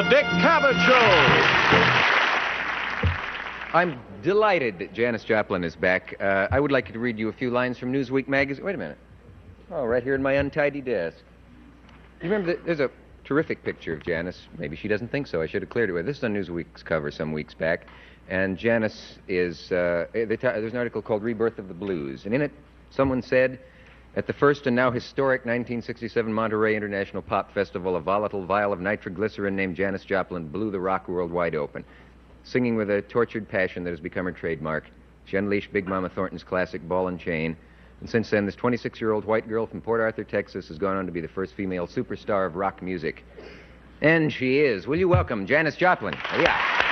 The Dick Cavett Show. I'm delighted that Janis Joplin is back. Uh, I would like to read you a few lines from Newsweek magazine. Wait a minute. Oh, right here in my untidy desk. You remember that there's a terrific picture of Janis. Maybe she doesn't think so. I should have cleared it with. This is on Newsweek's cover some weeks back. And Janis is. Uh, there's an article called Rebirth of the Blues. And in it, someone said, at the first and now historic 1967 Monterey International Pop Festival, a volatile vial of nitroglycerin named Janis Joplin blew the rock world wide open. Singing with a tortured passion that has become her trademark, she unleashed Big Mama Thornton's classic Ball and Chain. And since then, this 26 year old white girl from Port Arthur, Texas, has gone on to be the first female superstar of rock music. And she is. Will you welcome Janis Joplin? Oh, yeah.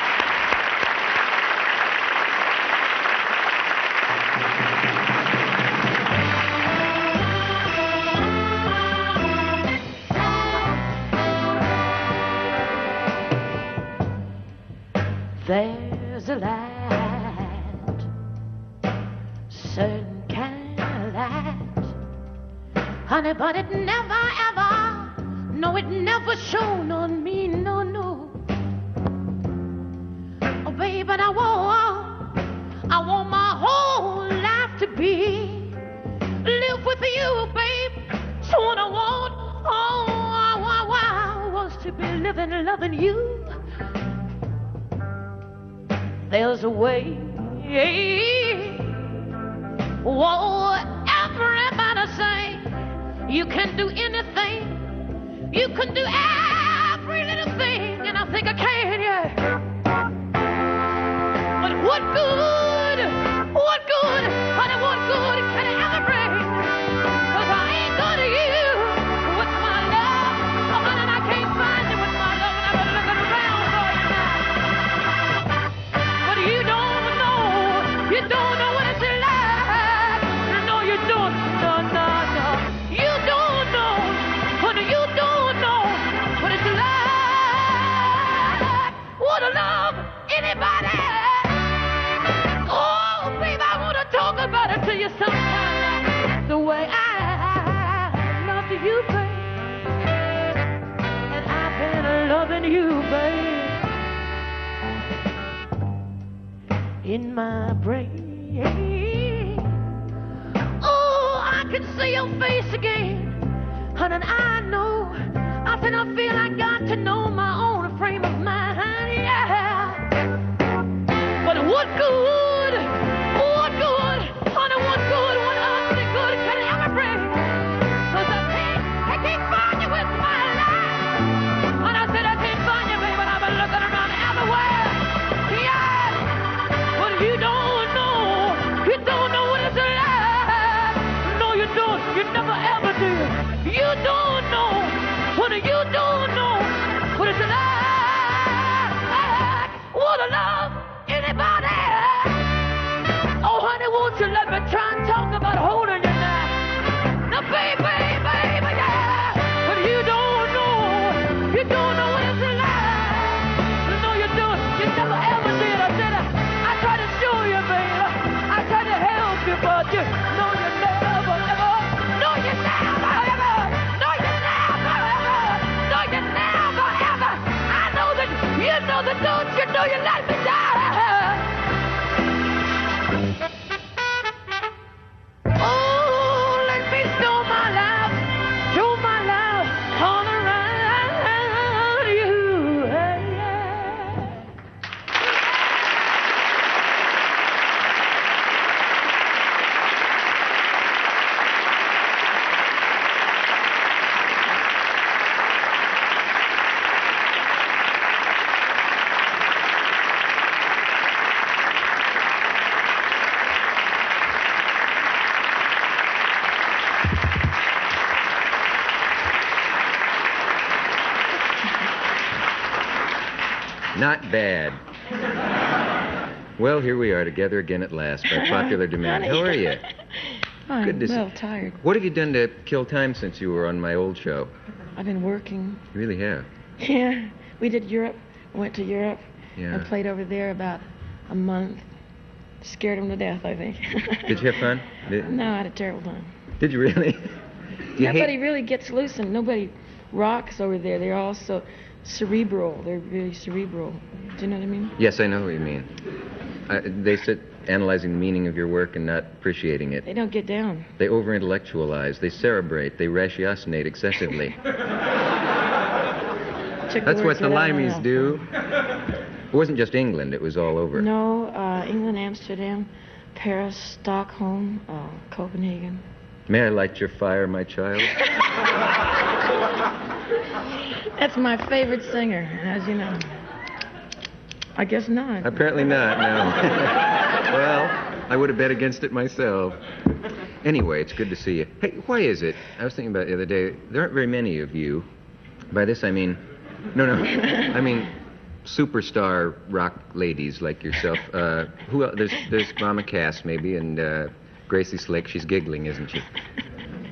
Living, loving you. There's a way. Whoa, everybody say you can do anything. You can do every little thing, and I think I can, yeah. But what good, you, babe. in my brain. Oh, I can see your face again, honey. I know. I said I feel I got to know my own frame of mind. Yeah. But what good? Not bad. Well, here we are together again at last by popular demand. How are you? I'm Good to a see- tired. What have you done to kill time since you were on my old show? I've been working. You really have. Yeah, we did Europe. Went to Europe Yeah. and played over there about a month. Scared them to death, I think. Did you have fun? Did, No, I had a terrible time. did you really? You Nobody hate? really gets loose and nobody rocks over there. They're all so cerebral. They're really cerebral. Do you know what I mean? Yes, I know what you mean. Uh, they sit analyzing the meaning of your work and not appreciating it. They don't get down. They over intellectualize. They cerebrate. They ratiocinate excessively. That's what the Limeys do. It wasn't just England, it was all over. No, uh, England, Amsterdam, Paris, Stockholm, uh, Copenhagen. May I light your fire, my child? That's my favorite singer, as you know. I guess not. Apparently not, no. well, I would have bet against it myself. Anyway, it's good to see you. Hey, why is it? I was thinking about it the other day. There aren't very many of you. By this, I mean, no, no. I mean, superstar rock ladies like yourself. Uh, who else? There's, there's Mama Cass, maybe, and uh, Gracie Slick. She's giggling, isn't she?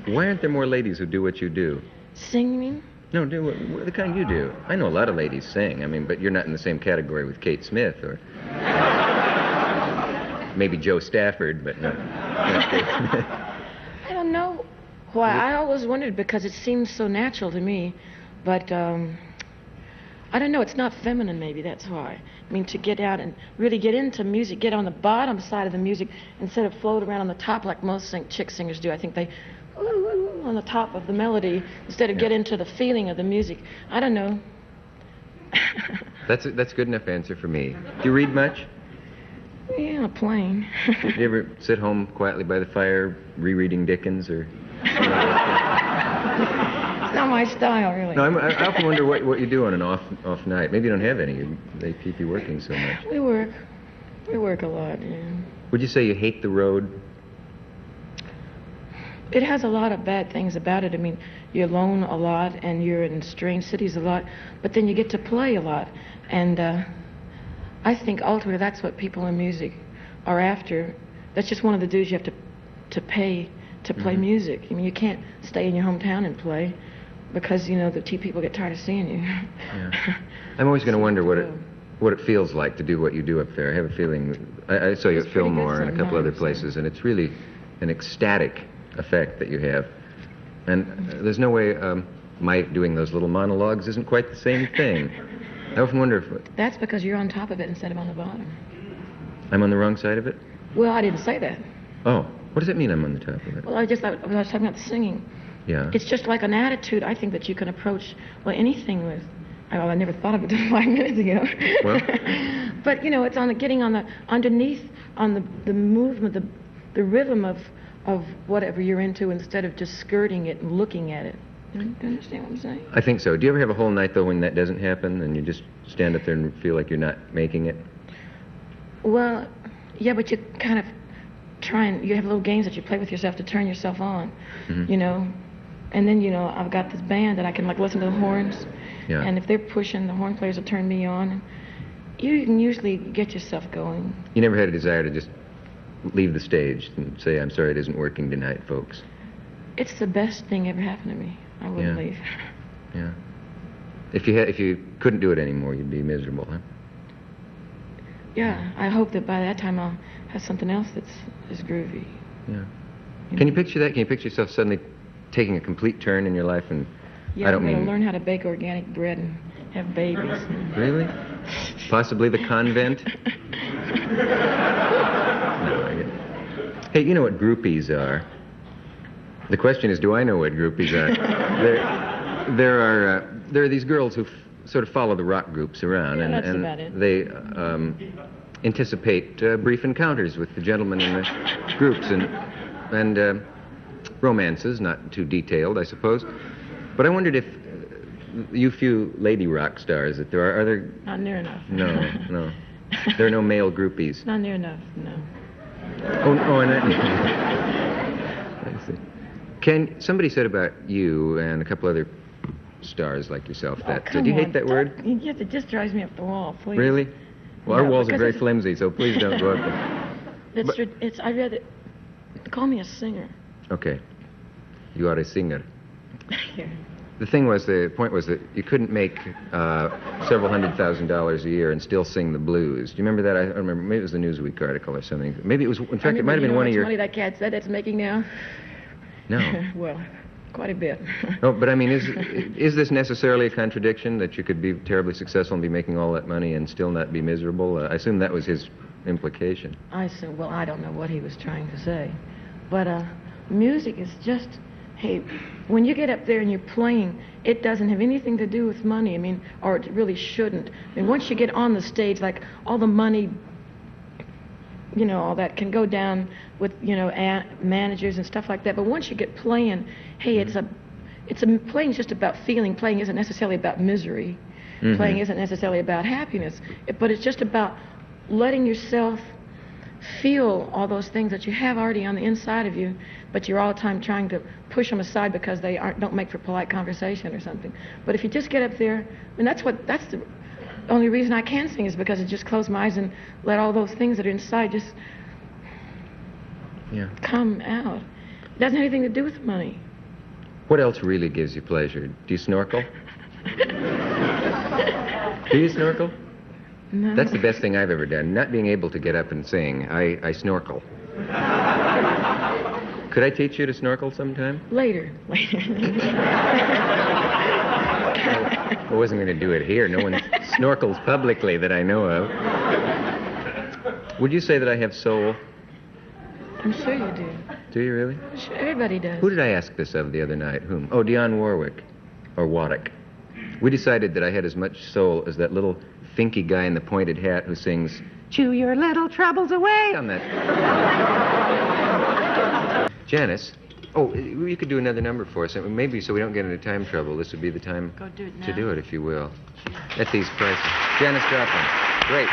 Why aren't there more ladies who do what you do? Singing? No, do what, what the kind you do. I know a lot of ladies sing. I mean, but you're not in the same category with Kate Smith or maybe Jo Stafford, but not, not Kate Smith. I don't know why. I always wondered because it seems so natural to me, but um, I don't know. It's not feminine, maybe that's why. I mean, to get out and really get into music, get on the bottom side of the music instead of float around on the top like most sing- chick singers do. I think they on the top of the melody instead of Yeah. get into the feeling of the music. I don't know. That's a, that's good enough answer for me. Do you read much? yeah, plain. Do you ever sit home quietly by the fire rereading Dickens or? It's not my style, really. No, I'm, I I often wonder what, what you do on an off off night. Maybe you don't have any. They keep you working so much. We work. We work a lot, yeah. Would you say you hate the road? It has a lot of bad things about it. I mean, you're alone a lot and you're in strange cities a lot, but then you get to play a lot. And uh, I think ultimately that's what people in music are after. That's just one of the dues you have to to pay to play Mhm. music. I mean, you can't stay in your hometown and play because you know the T people get tired of seeing you. Yeah. I'm always going to wonder what it what it feels like to do what you do up there. I have a feeling. I, I saw you It's at Fillmore and a couple other places, and it's really an ecstatic effect that you have. And uh, there's no way um, my doing those little monologues isn't quite the same thing. I often wonder if That's because you're on top of it instead of on the bottom. I'm on the wrong side of it. Well, I didn't say that. Oh, what does that mean? I'm on the top of it. Well, I just thought when I was talking about the singing. Yeah. It's just like an attitude I think that you can approach well anything with. I, well, I never thought of it five minutes ago. Well. but you know, it's on the getting on the underneath on the the movement, the the rhythm of of whatever you're into instead of just skirting it and looking at it. Do you do you understand what I'm saying? I think so. Do you ever have a whole night though when that doesn't happen, and you just stand up there and feel like you're not making it? Well, yeah, but you kind of try and you have little games that you play with yourself to turn yourself on, Mhm. you know. And then you know I've got this band that I can like listen to the horns, Yeah. and if they're pushing, the horn players will turn me on. And you can usually get yourself going. You never had a desire to just leave the stage and say, "I'm sorry, it isn't working tonight, folks." It's the best thing ever happened to me. I wouldn't Yeah. leave. Yeah. If you had, if you couldn't do it anymore, you'd be miserable, huh? Yeah, I hope that by that time I'll have something else that's as groovy. Yeah. Can you picture that? Can you picture yourself suddenly taking a complete turn in your life and Yeah, I don't I'm mean learn how to bake organic bread and have babies. really? Possibly the convent? No, I get- Hey, you know what groupies are? The question is, do I know what groupies are? there, there are uh, there are these girls who f- sort of follow the rock groups around, Yeah, and, that's and about it. they um, anticipate uh, brief encounters with the gentlemen in the groups and and uh, romances, not too detailed, I suppose. But I wondered if uh, you few lady rock stars that there are, are there Not near enough. no, no. There are no male groupies. Not near enough. No. Oh, oh, and I, I see. Can somebody said about you and a couple other stars like yourself Oh, that? come do you hate on, that don't- word? You get it just drives me up the wall, please. Really? Well, our walls are very flimsy, so please don't go up there. It's, But- it's I'd rather call me a singer. Okay. You are a singer. Here. The thing was, the point was that you couldn't make uh, several hundred thousand dollars a year and still sing the blues. Do you remember that? I don't remember. Maybe it was the Newsweek article or something. Maybe it was. In fact, it might have been one of your. money that cat said it's making now. No. well, quite a bit. No, but I mean, is is this necessarily a contradiction that you could be terribly successful and be making all that money and still not be miserable? Uh, I assume that was his implication. I said, well, I don't know what he was trying to say. But uh, music is just, hey, when you get up there and you're playing, it doesn't have anything to do with money. I mean, or it really shouldn't. I mean, once you get on the stage, like all the money, you know, all that can go down with, you know, managers and stuff like that. But once you get playing, hey, it's a, it's a, playing's just about feeling. Playing isn't necessarily about misery. Mhm. Playing isn't necessarily about happiness. It, but it's just about letting yourself feel all those things that you have already on the inside of you, but you're all the time trying to push them aside because they aren't don't make for polite conversation or something. But if you just get up there, mean that's what that's the only reason I can sing is because I just close my eyes and let all those things that are inside just Yeah. come out. It doesn't have anything to do with money. What else really gives you pleasure? Do you snorkel? Do you snorkel? No. That's the best thing I've ever done. Not being able to get up and sing. I, I snorkel. Could I teach you to snorkel sometime? Later. Later. I wasn't going to do it here. No one snorkels publicly that I know of. Would you say that I have soul? I'm sure you do. Do you really? Sure, everybody does. Who did I ask this of the other night? Whom? Oh, Dionne Warwick. Or Waddick. We decided that I had as much soul as that little thinky guy in the pointed hat who sings, Chew your little troubles away on that. Janis. Oh, you could do another number for us. Maybe so we don't get into time trouble. This would be the time Go do it to do it, if you will. At these prices. Janis Joplin. Great.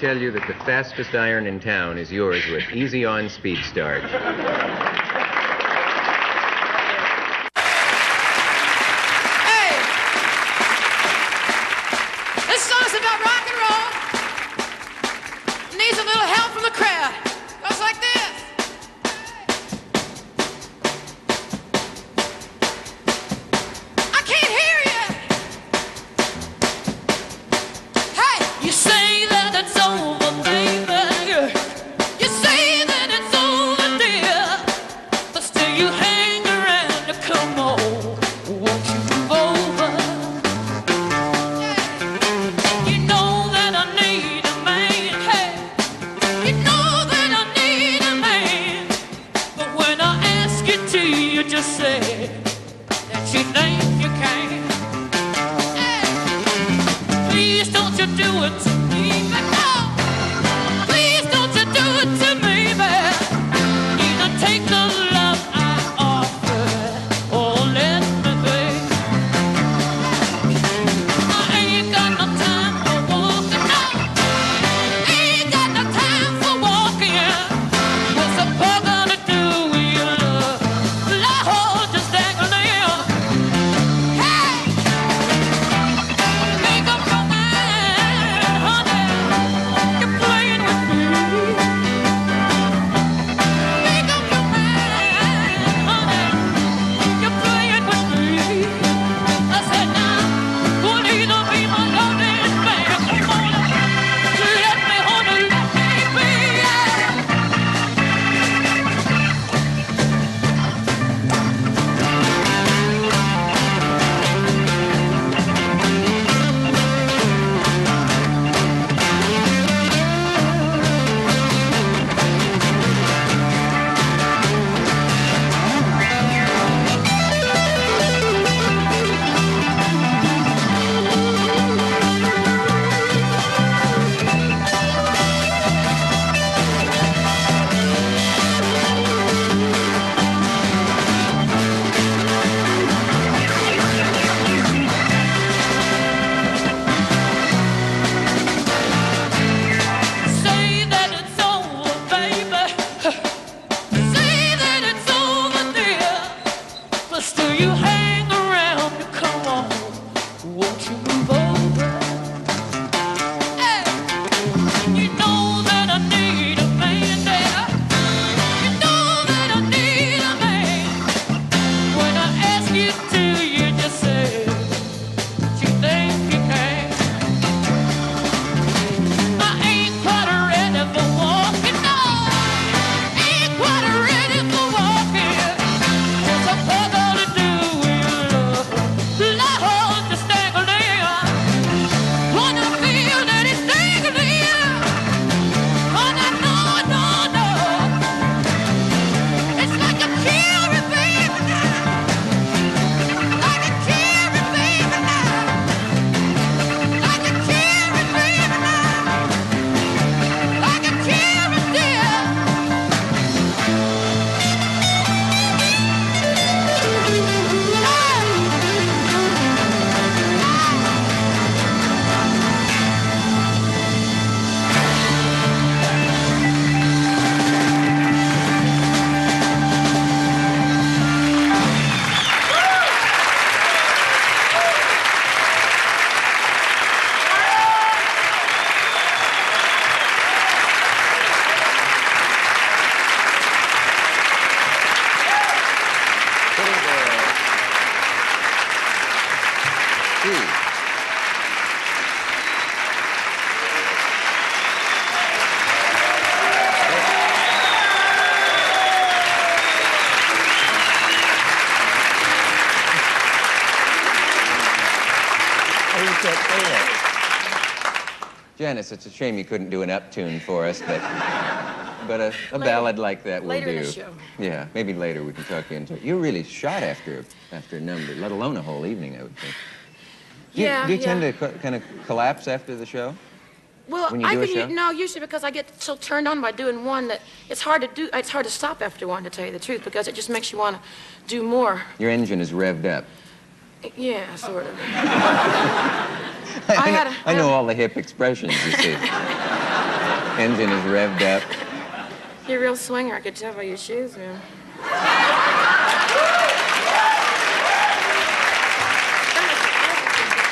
tell you that the fastest iron in town is yours with Easy On Speed Start. Dennis, it's a shame you couldn't do an Neptune for us, but but a, a ballad like that will later do. Later in the show. Yeah, maybe later we can talk you into it. You really shot after after a number, let alone a whole evening, I would think. Do you, yeah. Do you yeah. tend to kind of collapse after the show? Well, I can no usually because I get so turned on by doing one that it's hard to do. It's hard to stop after one, to tell you the truth, because it just makes you want to do more. Your engine is revved up. Yeah, sort of. I, I, know, a, I, know all the hip expressions, you see. Engine is revved up. You're a real swinger. I could tell by your shoes, man.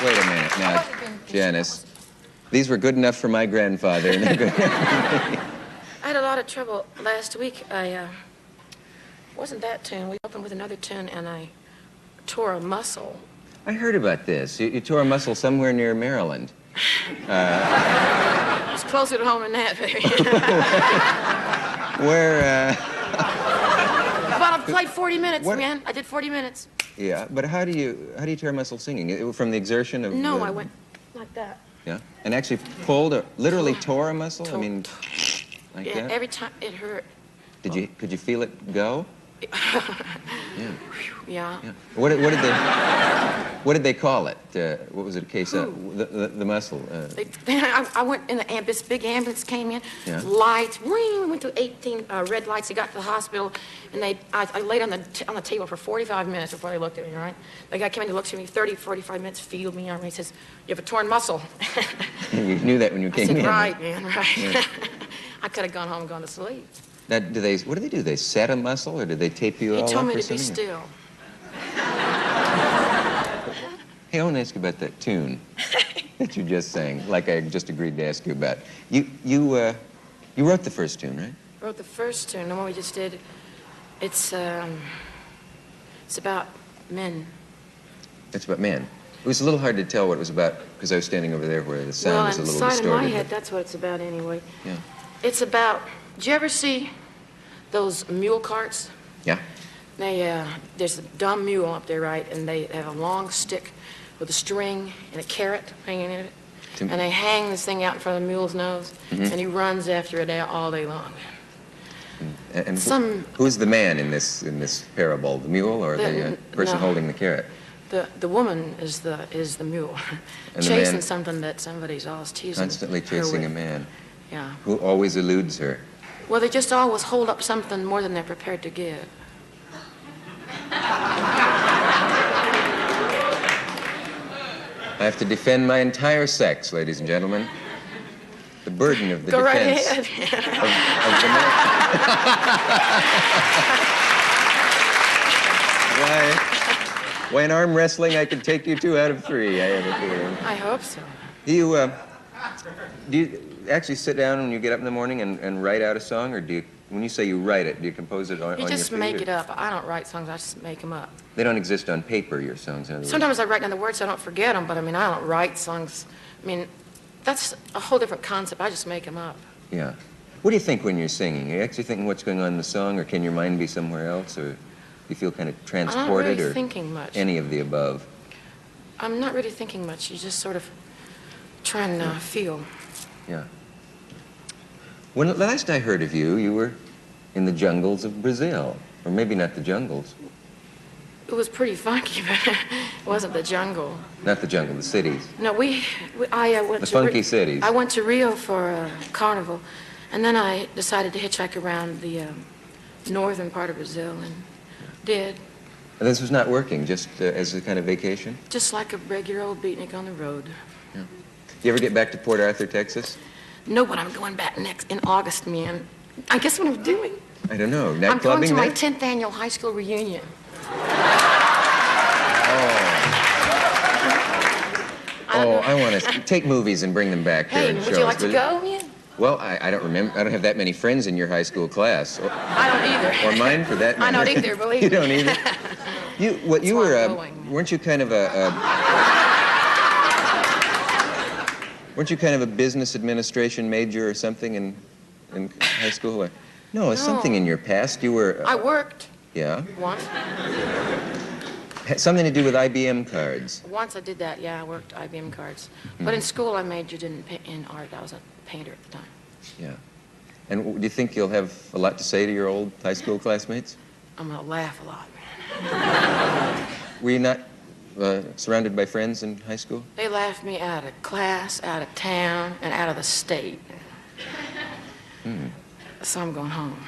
Wait a minute now, Janis. These were good enough for my grandfather, and good. I had a lot of trouble last week. I uh, wasn't that tune. We opened with another tune, and I tore a muscle. I heard about this. You, you tore a muscle somewhere near Maryland. It's closer to home than that, baby. Where, uh, but I played 40 minutes, What- man. I did 40 minutes. yeah, but how do you, how do you tear a muscle singing? From the exertion of... No, uh, I went like that. Yeah, and actually pulled, a, literally tore a muscle? I mean, like Yeah, that? every time it hurt. Did you, could you feel it go? Yeah. Yeah. Yeah. What, did- what did they what did they call it? Uh, what was it a case of? The, the, the muscle. Uh, They, I, I went in the ambulance, big ambulance came in, Yeah. lights, we went to 18 uh, red lights. They got to the hospital, and they, I, I laid on the, t- on the table for 45 minutes before they looked at me, Right. The guy came in, he looked at me, 30, 45 minutes, Feel me, and he says, you have a torn muscle. you knew that when you I came said, in. right, man, right. I could have gone home and gone to sleep. Now, do they? What do they do? They set a muscle, or do they tape you He all told me to be still. Hey, I want to ask you about that tune that you just sang. Like I just agreed to ask you about. You you uh, you wrote the first tune, right? Wrote the first tune, the one we just did. It's, um, it's about men. It's about men. It was a little hard to tell what it was about because I was standing over there where the sound well, was a little distorted. Well, inside of my but- head, that's what it's about anyway. Yeah. It's about. Did you ever see those mule carts? Yeah. They uh, there's a dumb mule up there, right? And they have a long stick with a string and a carrot hanging in it, and they hang this thing out in front of the mule's nose, Mm-hmm. and he runs after it all day long. And, and who- Some- who's the man in this in this parable? The mule or the, The- uh, person no. holding the carrot? The the woman is the is the mule, And the chasing man- something that somebody's always teasing. Constantly chasing a man Yeah. who always eludes her. Well, they just always hold up something more than they're prepared to give. I have to defend my entire sex, ladies and gentlemen. The burden of the Go right defense ahead. of, of the why in arm wrestling I could take you two out of three, I have a feeling. I hope so. Do you, uh, do you actually sit down when you get up in the morning and, and write out a song, or do you, when you say you write it, do you compose it on, You on just make or- it up. I don't write songs. I just make them up. They don't exist on paper, your songs, in other words. Sometimes I write down the words so I don't forget them, but I mean, I don't write songs. I mean, that's a whole different concept. I just make them up. Yeah. What do you think when you're singing? Are you actually thinking what's going on in the song, or can your mind be somewhere else, or do you feel kind of transported, really or thinking much. any of the above? I'm not really thinking much. You just sort of trying to uh, feel. Yeah. When last I heard of you, you were in the jungles of Brazil, or maybe not the jungles, It was pretty funky, but it wasn't the jungle. not the jungle, the cities. No, we, we I uh, went The to funky cities. I went to Rio for a carnival, and then I decided to hitchhike around the um, northern part of Brazil, and did And this was not working, just uh, as a kind of vacation. just like a regular old beatnik on the road. Yeah. You ever get back to Port Arthur, Texas? No, what I'm going back next in August, man. I guess what I'm doing. I don't know. Night I'm going to my there? 10th annual high school reunion. Oh, I want to take movies and bring them back here Hey, and would you like to go, man? Well, I, I don't remember. I don't have that many friends in your high school class, or, I don't either. or mine for that matter. I don't either, believe you don't either. You, what you why were? Uh, going. weren't you kind of a? a weren't you kind of a business administration major or something in in high school? Or, no, it's something in your past. You were. I worked yeah. once. Something to do with IBM cards. Once I did that, yeah, I worked IBM cards. But Mm-hmm. in school, I majored in, in art. I was a painter at the time. Yeah. And do you think you'll have a lot to say to your old high school classmates? I'm gonna laugh a lot. Were you not uh, surrounded by friends in high school? They laughed me out of class, out of town, and out of the state. Hmm. So I'm going home.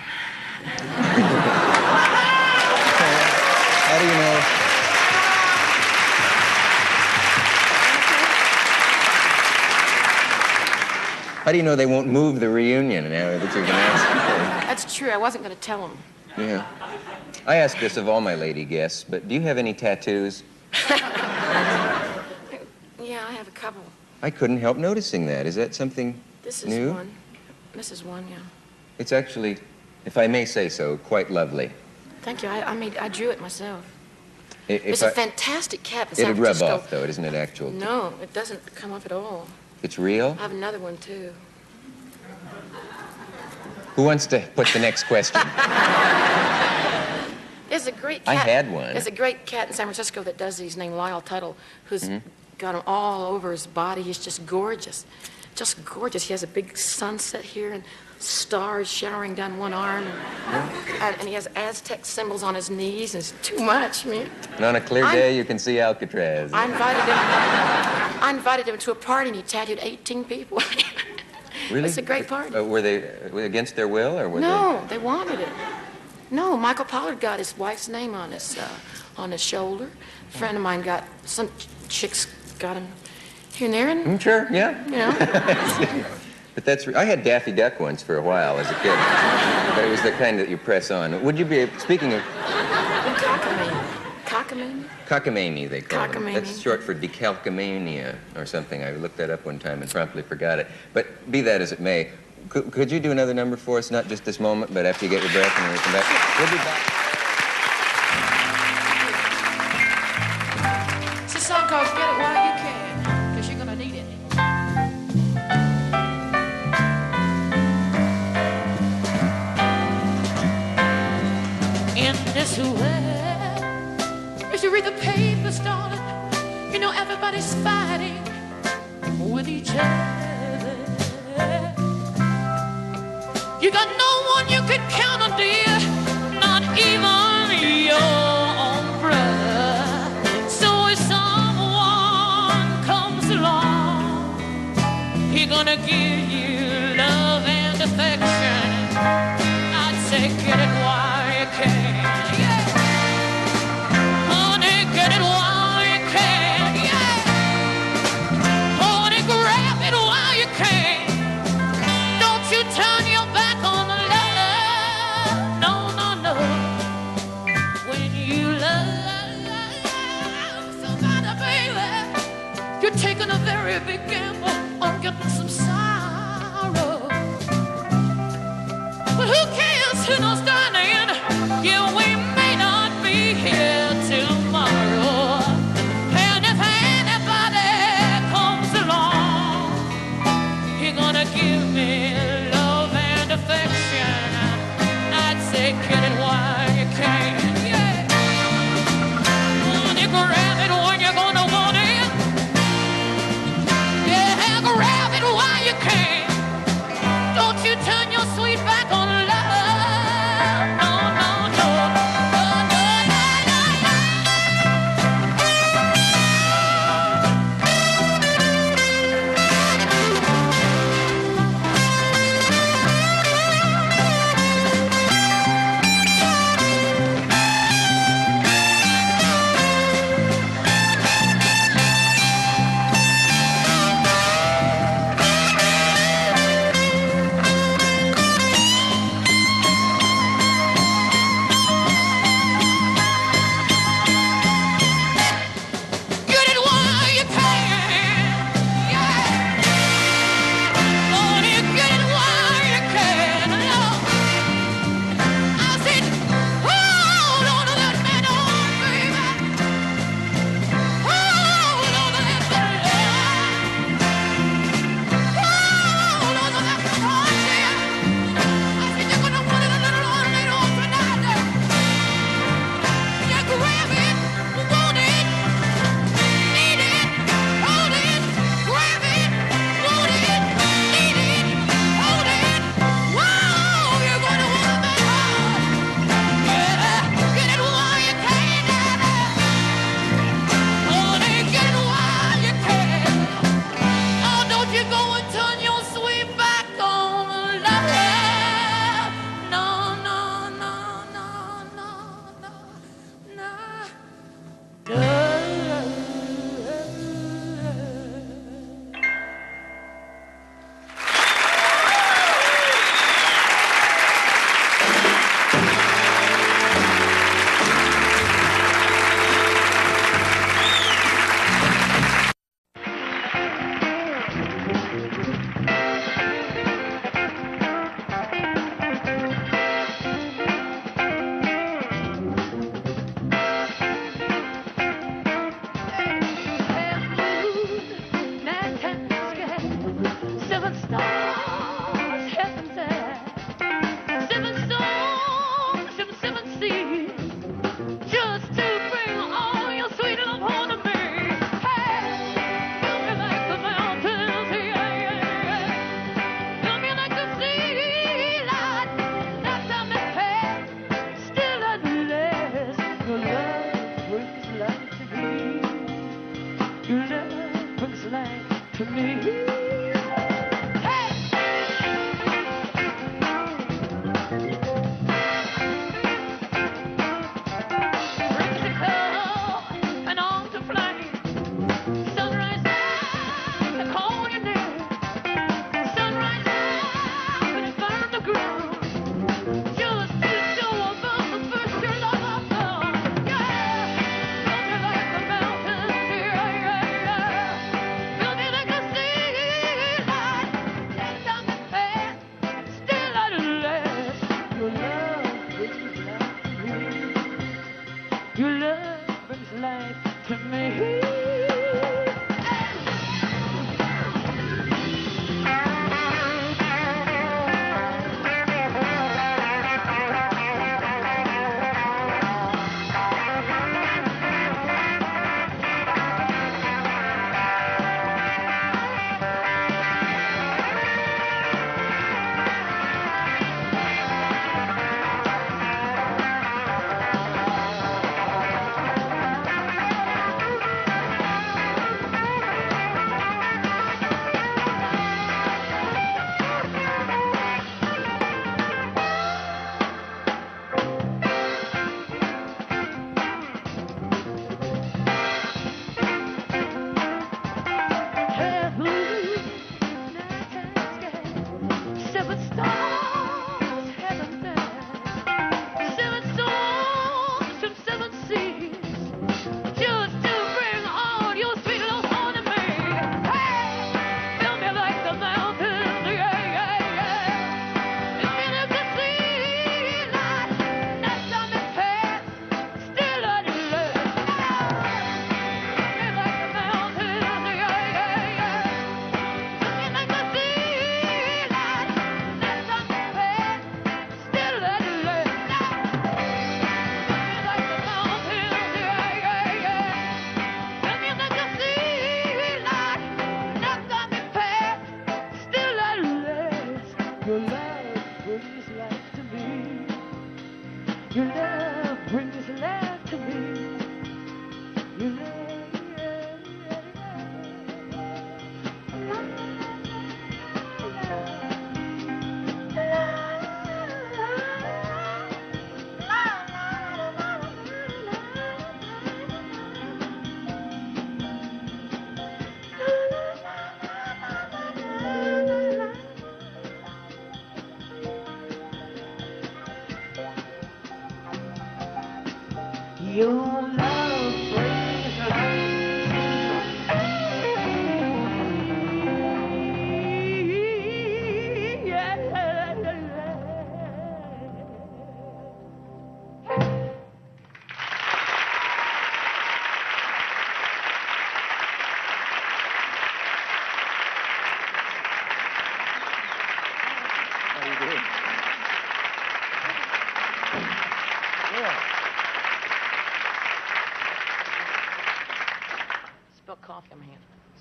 How do you know? How do you know they won't move the reunion now that you're going to ask? That's true. I wasn't going to tell him. Yeah. I ask this of all my lady guests, but do you have any tattoos? Yeah, I have a couple. I couldn't help noticing that. Is that something This is new? one. This is one, yeah. It's actually, if I may say so, quite lovely. Thank you. I, I made, I drew it myself. I- If it's I- a fantastic cat in San It'd rub Francisco. off, though, isn't it, actual? No, it doesn't come off at all. It's real? I have another one too. Who wants to put the next question? There's a great cat. I had one. There's a great cat in San Francisco that does these named Lyle Tuttle, who's Mm-hmm. got him all over his body. He's just gorgeous. Just gorgeous. He has a big sunset here and stars showering down one arm. And, and, and he has Aztec symbols on his knees. And it's too much, man. And on a clear I'm- day, you can see Alcatraz. I invited him. I invited him to a party and he tattooed 18 people. really? It's a great party. Uh, were they uh, against their will, or were they No, they wanted it. No, Michael Pollard got his wife's name on his uh, on his shoulder. A friend of mine got some ch- chicks got him here and there, and? Mm, sure, yeah. you know, But that's. I had Daffy Duck once for a while as a kid. but it was the kind that you press on. Would you be speaking of cockamamie. Cockamamie? They call it. Cockamamie. That's short for decalcomania or something. I looked that up one time and promptly forgot it. But be that as it may, could, could you do another number for us? Not just this moment, but after you get your breath and we come back. We'll be back. It's song called Get It While You Can, you're going to need it. In this way, if you read the papers, darling, you know everybody's fighting with each other. You got no one you can count on, dear, very big gamble on getting some sorrow. But who cares? Who knows,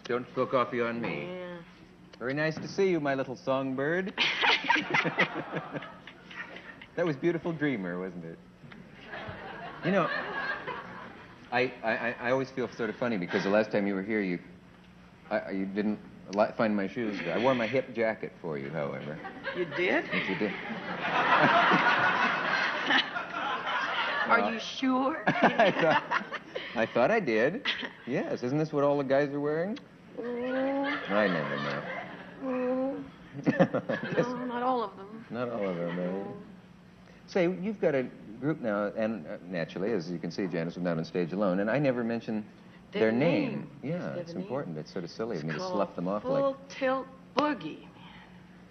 Don't spill coffee on me. Yeah. Very nice to see you, my little songbird. that was beautiful dreamer, wasn't it? You know, I, I, I- always feel sort of funny because the last time you were here, you, I, you didn't li- find my shoes. I wore my hip jacket for you, however. You did? Yes, you did. Are you sure? I thought, I thought I did. Yes, isn't this what all the guys are wearing? I never know. No, not all of them. Not all of them, eh? Say, you've got a group now, and uh, naturally, as you can see, Janis was not on stage alone, and I never mentioned their, Their name. name. Yeah, it's name. important. It's sort of silly of It's me to slough them off like Full like. Tilt Boogie.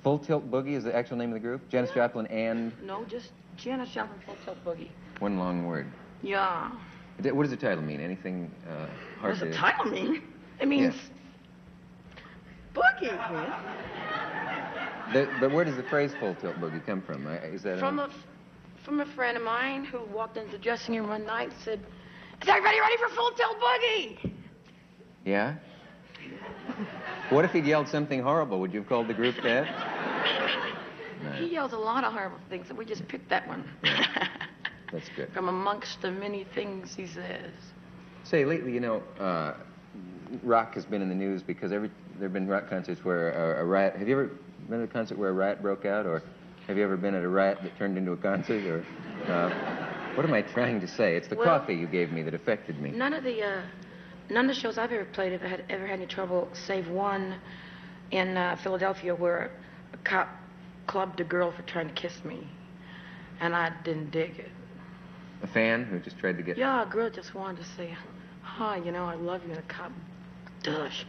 Full Tilt Boogie is the actual name of the group? Janis Joplin and No, just Janis Joplin Full Tilt Boogie. one long word. Yeah. What does the title mean? Anything uh, hard What does to... the title mean? It means boogie, man. The- but where does the phrase Full Tilt Boogie come from? Is that From a... a from a friend of mine who walked into the dressing room one night and said, "Is everybody ready for Full Tilt Boogie?" Yeah? What if he'd yelled something horrible? Would you have called the group that? He yells a lot of horrible things, so we just picked that one. That's good. From amongst the many things he says. Say, lately, you know, uh, rock has been in the news because every there have been rock concerts where a, a riot. Have you ever been at a concert where a riot broke out, or have you ever been at a riot that turned into a concert, or uh, what am I trying to say? It's the Well- coffee you gave me that affected me. None of the uh, none of the shows I've ever played have had, ever had any trouble, save one in uh, Philadelphia where a cop clubbed a girl for trying to kiss me, and I didn't dig it. A fan who just tried to get. Yeah, a girl just wanted to say, "Hi, you know, I love you," and a cop, dush,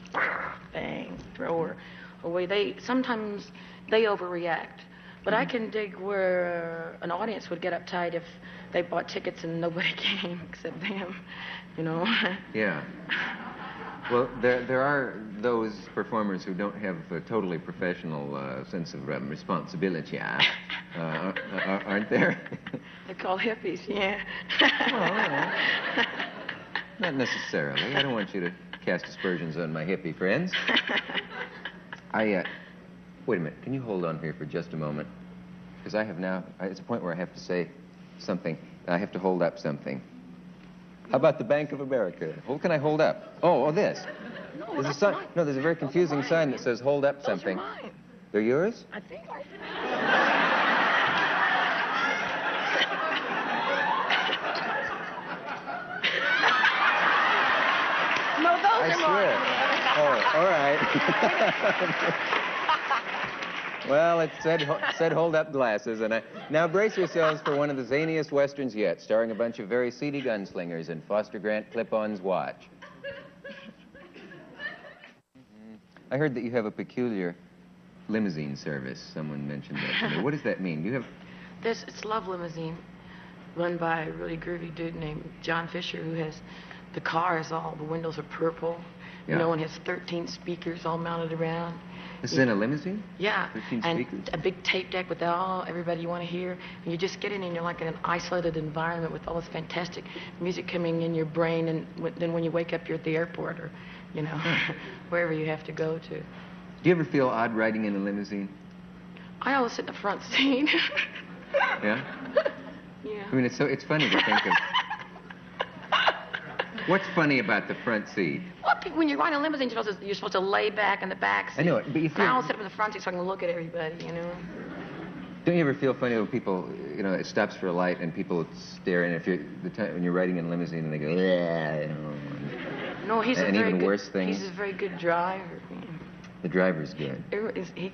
bang, throw her away. They sometimes they overreact, but I can dig where uh, an audience would get uptight if they bought tickets and nobody came except them, you know. Yeah. Well, there, there are those performers who don't have a totally professional uh, sense of um, responsibility, uh, uh, uh, aren't there? They're called hippies, yeah. Well, Not necessarily. I don't want you to cast aspersions on my hippie friends. I, uh, wait a minute. Can you hold on here for just a moment? Because I have now, I- it's a point where I have to say something. I have to hold up something. How about the Bank of America? What can I hold up? Oh, oh, this. no, There's a sign. mine. No, there's a very confusing sign that says "Hold up" Those something. are mine. They're yours? I think. no, those I swear. Oh, all right. well, it said said hold up glasses, and I now brace yourselves for one of the zaniest westerns yet, starring a bunch of very seedy gunslingers in Foster Grant Clip-On's watch. I heard that you have a peculiar limousine service. Someone mentioned that to me. What does that mean? You have This it's Love Limousine, run by a really groovy dude named John Fisher, who has the car is all the windows are purple, you Yeah. know, and has 13 speakers all mounted around. this is in a limousine? Yeah, 13 and speakers? a big tape deck with all everybody you want to hear, and you just get in and you're like in an isolated environment with all this fantastic music coming in your brain, and w- then when you wake up, you're at the airport or, you know, hmm. wherever you have to go to. Do you ever feel odd riding in a limousine? I always sit in the front seat. Yeah. yeah. I mean, it's so it's funny to think of. What's funny about the front seat? Well, when you're riding a limousine, you're supposed to, you're supposed to lay back in the back seat. I know it, but you feel- I always sit up in the front seat so I can look at everybody, you know. Don't you ever feel funny when people, you know, it stops for a light and people stare, and if you're the time when you're riding in a limousine and they go, yeah, you know, No, he's a very even good, worse thing. He's a very good driver. the driver's good. Everybody's- he,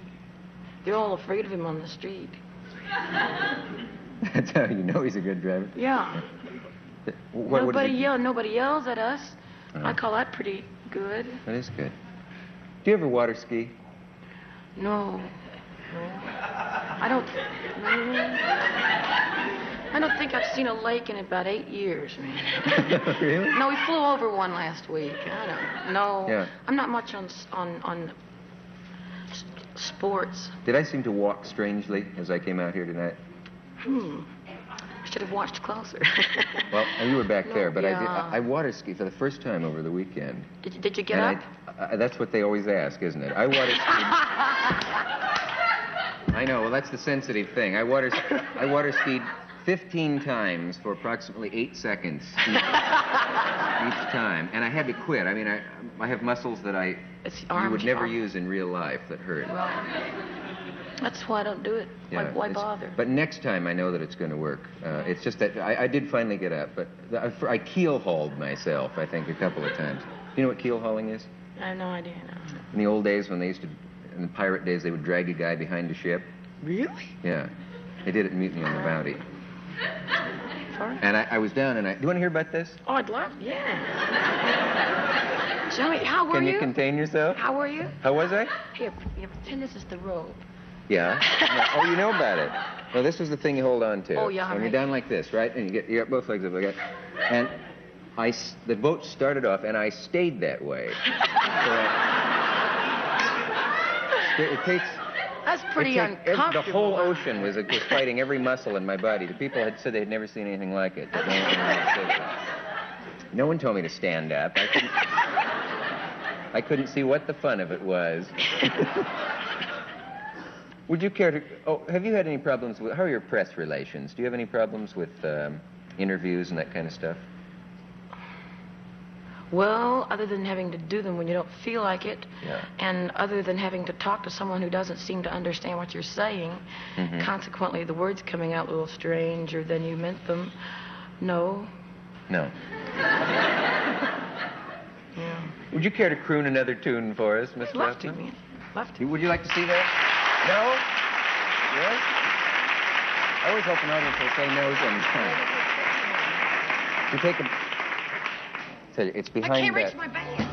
they're all afraid of him on the street. That's how you know he's a good driver. Yeah. What, what nobody they- yell. Nobody yells at us. Uh-huh. I call that pretty good. That is good. Do you ever water ski? No. No. I don't. No. I don't think I've seen a lake in about eight years, man. really? No, we flew over one last week. I don't. No. Yeah. I'm not much on on on sports. Did I seem to walk strangely as I came out here tonight? Hmm. Should have watched closer. Well, and you were back No, there, but I did. I, I water ski for the first time over the weekend. did, you, did you get and up? I, I, that's what they always ask, isn't it? I water skied. I know. Well, that's the sensitive thing. I water, I water skied 15 times for approximately eight seconds each, each time, and I had to quit. I mean, I, I have muscles that I It's you would never arm. use in real life that hurt. Well, that's why I don't do it. why why bother? But next time, I know that it's going to work. Uh, it's just that I, I did finally get up, but the, I, I keel hauled myself, I think, a couple of times. Do You know what keel hauling is? I have no idea. No. In the old days, when they used to, in the pirate days, they would drag a guy behind a ship. Really? Yeah, they did it in Mutiny on the Bounty. Sorry. And I, I was down, and I. Do you want to hear about this? Oh, I'd love. Yeah. Joey, how were Can you? Can you contain yourself? How were you? How was I? Here, here, pretend this is the robe. Yeah. Yeah. Oh, you know about it. Well, this was the thing you hold on to. Oh, yeah, When you're down like this, right? And you get you got both legs up like that. And I, the boat started off, and I stayed that way. So I- it takes. That's pretty it take ev- uncomfortable. the whole ocean was, was fighting every muscle in my body. The people had said they'd never seen anything like it. but no one had said that. No one told me to stand up. I couldn't, I couldn't see what the fun of it was. Would you care to? Oh, have you had any problems with? How are your press relations? Do you have any problems with um, interviews and that kind of stuff? Well, other than having to do them when you don't feel like it, Yeah. and other than having to talk to someone who doesn't seem to understand what you're saying, Mhm. consequently the words coming out a little stranger than you meant them. No. No. Yeah. Would you care to croon another tune for us, Miss Love to, man. Love to. Would you like to see that? No? Yes? I always hope an audience will say no sometime. You take a. Tell you, it's behind I can't that. reach my band.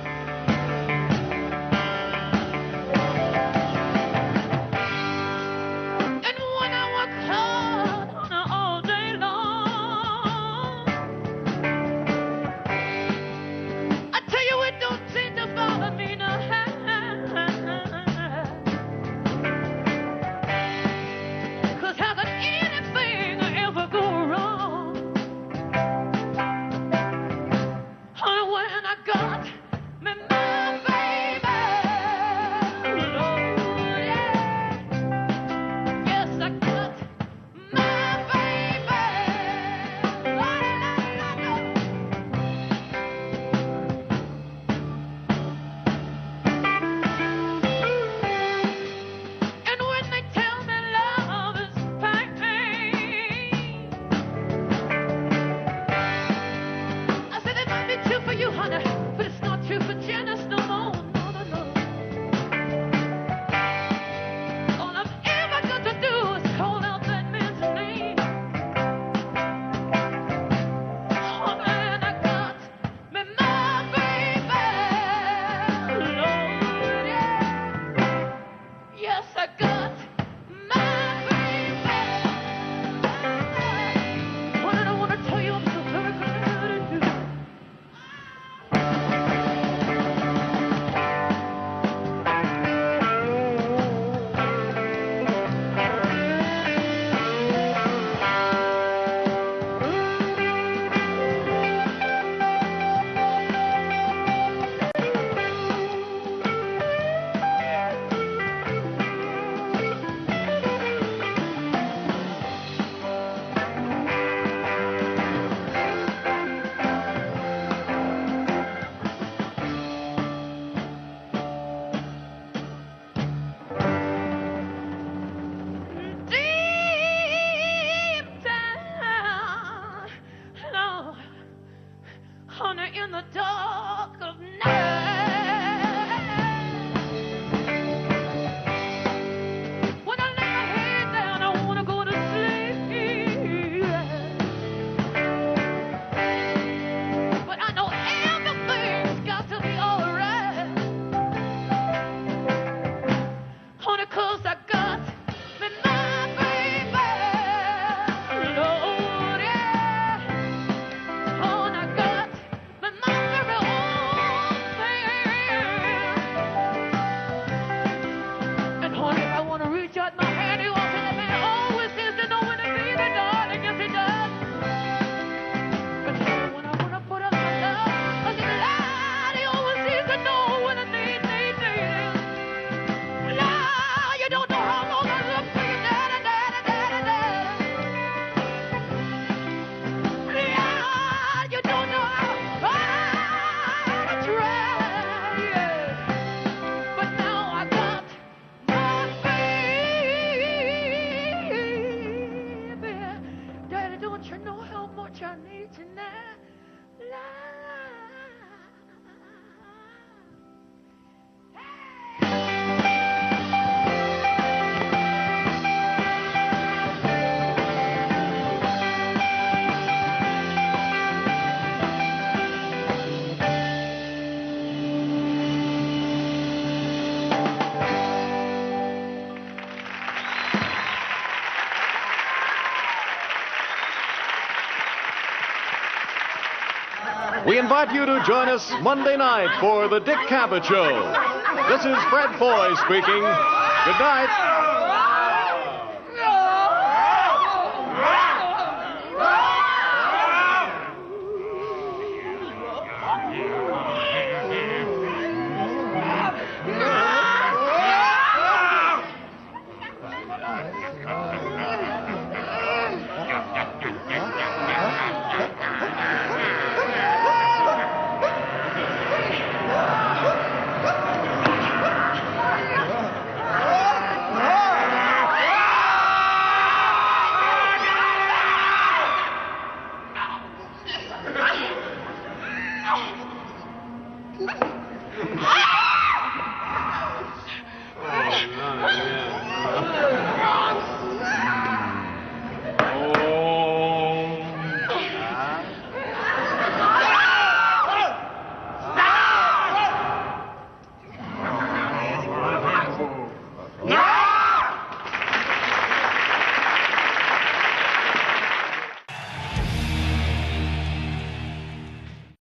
invite you to join us Monday night for The Dick Cavett Show. This is Fred Foy speaking. Good night.